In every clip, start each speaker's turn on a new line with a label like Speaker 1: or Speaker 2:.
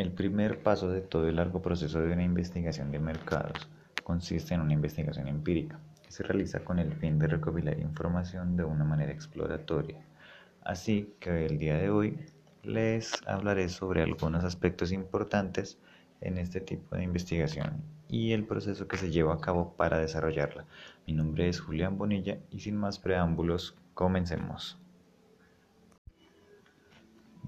Speaker 1: El primer paso de todo el largo proceso de una investigación de mercados consiste en una investigación empírica, que se realiza con el fin de recopilar información de una manera exploratoria. Así que el día de hoy les hablaré sobre algunos aspectos importantes en este tipo de investigación y el proceso que se lleva a cabo para desarrollarla. Mi nombre es Julián Bonilla y sin más preámbulos, comencemos.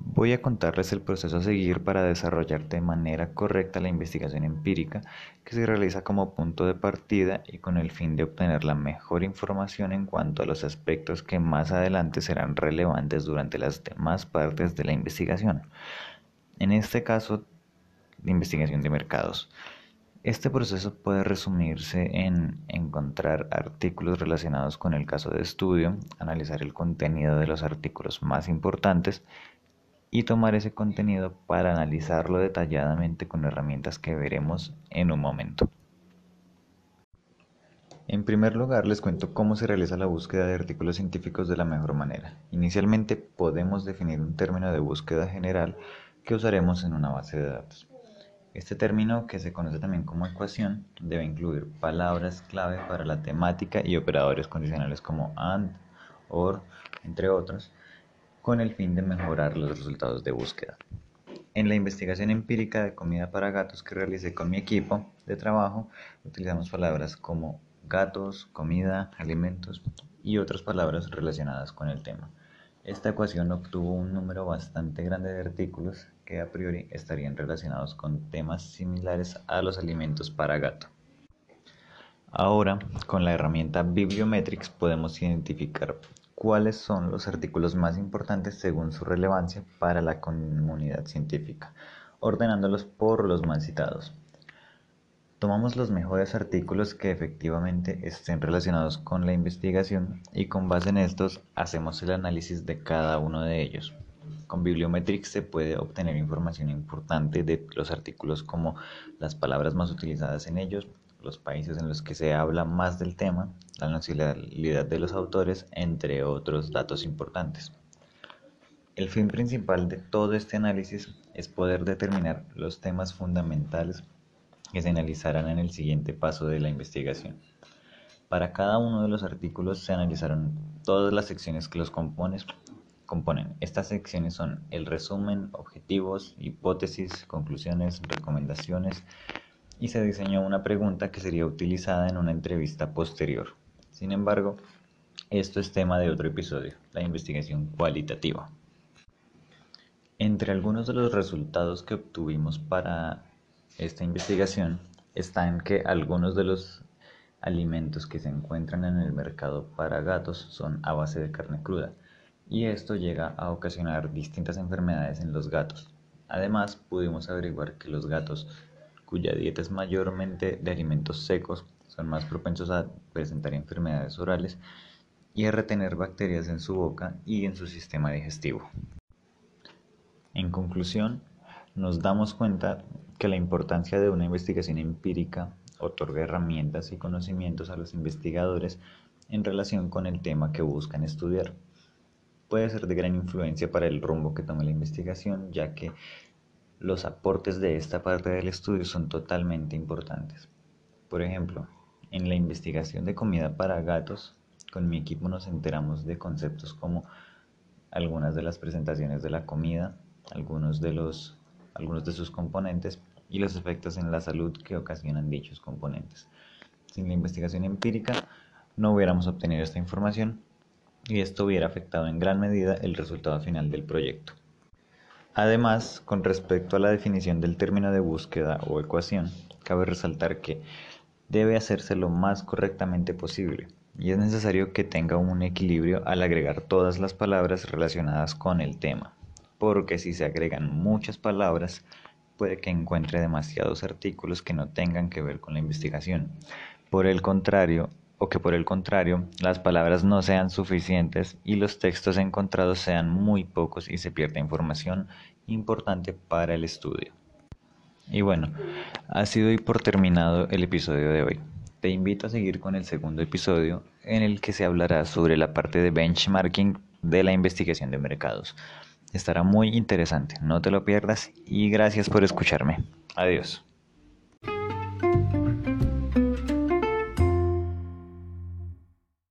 Speaker 1: Voy a contarles el proceso a seguir para desarrollar de manera correcta la investigación empírica que se realiza como punto de partida y con el fin de obtener la mejor información en cuanto a los aspectos que más adelante serán relevantes durante las demás partes de la investigación. En este caso, la investigación de mercados. Este proceso puede resumirse en encontrar artículos relacionados con el caso de estudio, analizar el contenido de los artículos más importantes y tomar ese contenido para analizarlo detalladamente con herramientas que veremos en un momento. En primer lugar, les cuento cómo se realiza la búsqueda de artículos científicos de la mejor manera. Inicialmente podemos definir un término de búsqueda general que usaremos en una base de datos. Este término, que se conoce también como ecuación, debe incluir palabras clave para la temática y operadores condicionales como AND, OR, entre otros, con el fin de mejorar los resultados de búsqueda. En la investigación empírica de comida para gatos que realicé con mi equipo de trabajo, utilizamos palabras como gatos, comida, alimentos y otras palabras relacionadas con el tema. Esta ecuación obtuvo un número bastante grande de artículos que a priori estarían relacionados con temas similares a los alimentos para gato. Ahora, con la herramienta Bibliometrics podemos identificar cuáles son los artículos más importantes según su relevancia para la comunidad científica, ordenándolos por los más citados. Tomamos los mejores artículos que efectivamente estén relacionados con la investigación y con base en estos hacemos el análisis de cada uno de ellos. Con Bibliometrics se puede obtener información importante de los artículos como las palabras más utilizadas en ellos, los países en los que se habla más del tema, la nacionalidad de los autores, entre otros datos importantes. El fin principal de todo este análisis es poder determinar los temas fundamentales que se analizarán en el siguiente paso de la investigación. Para cada uno de los artículos se analizaron todas las secciones que los componen. Estas secciones son el resumen, objetivos, hipótesis, conclusiones, recomendaciones y se diseñó una pregunta que sería utilizada en una entrevista posterior. Sin embargo, esto es tema de otro episodio, la investigación cualitativa. Entre algunos de los resultados que obtuvimos para esta investigación están que algunos de los alimentos que se encuentran en el mercado para gatos son a base de carne cruda y esto llega a ocasionar distintas enfermedades en los gatos. Además, pudimos averiguar que los gatos cuya dieta es mayormente de alimentos secos son más propensos a presentar enfermedades orales y a retener bacterias en su boca y en su sistema digestivo. En conclusión, nos damos cuenta que la importancia de una investigación empírica otorga herramientas y conocimientos a los investigadores en relación con el tema que buscan estudiar. Puede ser de gran influencia para el rumbo que tome la investigación, ya que los aportes de esta parte del estudio son totalmente importantes. Por ejemplo, en la investigación de comida para gatos, con mi equipo nos enteramos de conceptos como algunas de las presentaciones de la comida, algunos de los algunos de sus componentes y los efectos en la salud que ocasionan dichos componentes. Sin la investigación empírica no hubiéramos obtenido esta información y esto hubiera afectado en gran medida el resultado final del proyecto. Además, con respecto a la definición del término de búsqueda o ecuación, cabe resaltar que debe hacerse lo más correctamente posible y es necesario que tenga un equilibrio al agregar todas las palabras relacionadas con el tema porque si se agregan muchas palabras puede que encuentre demasiados artículos que no tengan que ver con la investigación. Por el contrario, o que por el contrario, las palabras no sean suficientes y los textos encontrados sean muy pocos y se pierda información importante para el estudio. Y bueno, ha sido hoy por terminado el episodio de hoy. Te invito a seguir con el segundo episodio en el que se hablará sobre la parte de benchmarking de la investigación de mercados. Estará muy interesante, no te lo pierdas y gracias por escucharme. Adiós.